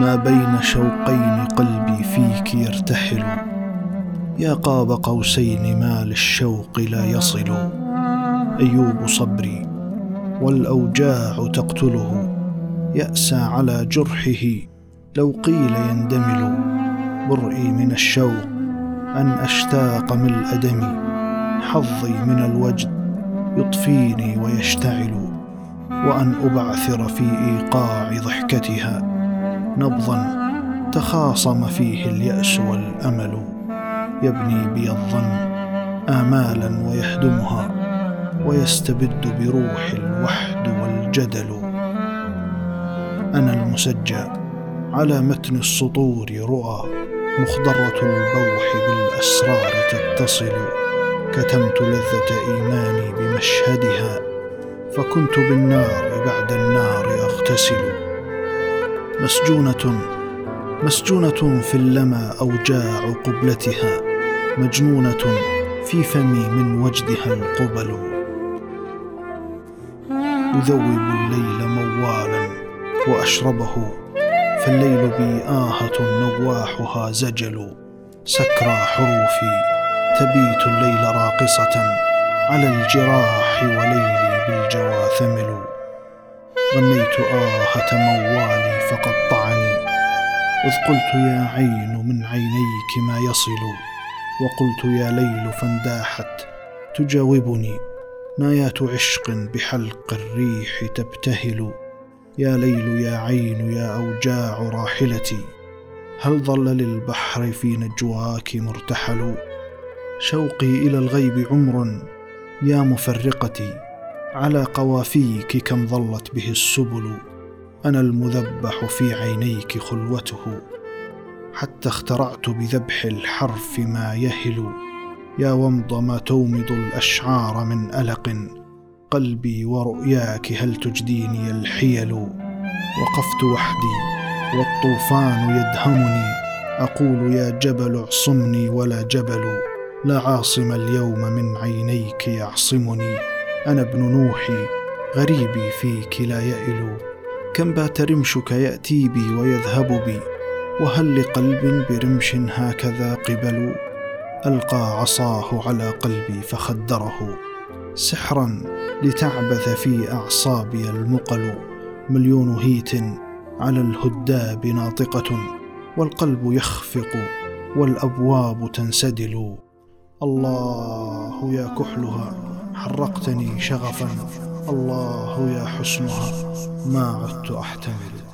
ما بين شوقين قلبي فيك يرتحل. يا قاب قوسين ما للشوق لا يصل. أيوب صبري والأوجاع تقتله. يأسى على جرحه لو قيل يندمل. برئي من الشوق أن أشتاق ملء دمي حظي من الوجد يطفيني ويشتعل. وأن أبعثر في إيقاع ضحكتها. نبضا تخاصم فيه اليأس والأمل. يبني بي الظن آمالا ويهدمها ويستبد بروحي الوحد والجدل. أنا المسجى على متن السطور رؤى مخضرة البوح بالأسرار تتصل. كتمت لذة إيماني بمشهدها فكنت بالنار بعد النار أغتسل. مسجونة مسجونة في اللمى أوجاع قبلتها مجنونة في فمي من وجدها القبل. يذوب الليل موال وأشربه فالليل بي آهة نواحها زجل. سكرى حروفي تبيت الليل راقصة على الجراح وليلي بالجوى ثمل غنيت آهة موالي فقطعني. إذ قلت يا عين من عينيك ما يصل. وقلت يا ليل فانداحت. تجاوبني. نايات عشق بحلق الريح تبتهل. يا ليل يا عين يا أوجاع راحلتي. هل ظل للبحر في نجواك مرتحل؟ شوقي إلى الغيب عمر. يا مفرقتي. على قوافيك كم ظلت به السبل أنا المذبح في عينيك خلوته. حتى اخترعت بذبح الحرف ما يهل. يا ومض ما تومض الأشعار من ألق. قلبي ورؤياك هل تجديني الحيل؟ وقفت وحدي والطوفان يدهمني. أقول يا جبل اعصمني ولا جبل لا عاصم اليوم من عينيك يعصمني. أنا ابن نوحي غريبي فيك لا يئل. كم بات رمشك يأتي بي ويذهب بي. وهل لقلب برمش هكذا قبل؟ ألقى عصاه على قلبي فخدره. سحرا لتعبث في أعصابي المقل. مليون هيت على الهداب ناطقة. والقلب يخفق والأبواب تنسدل. الله يا كحلها. حرقتني شغفا. الله يا حسنها. ما عدت أحتمل.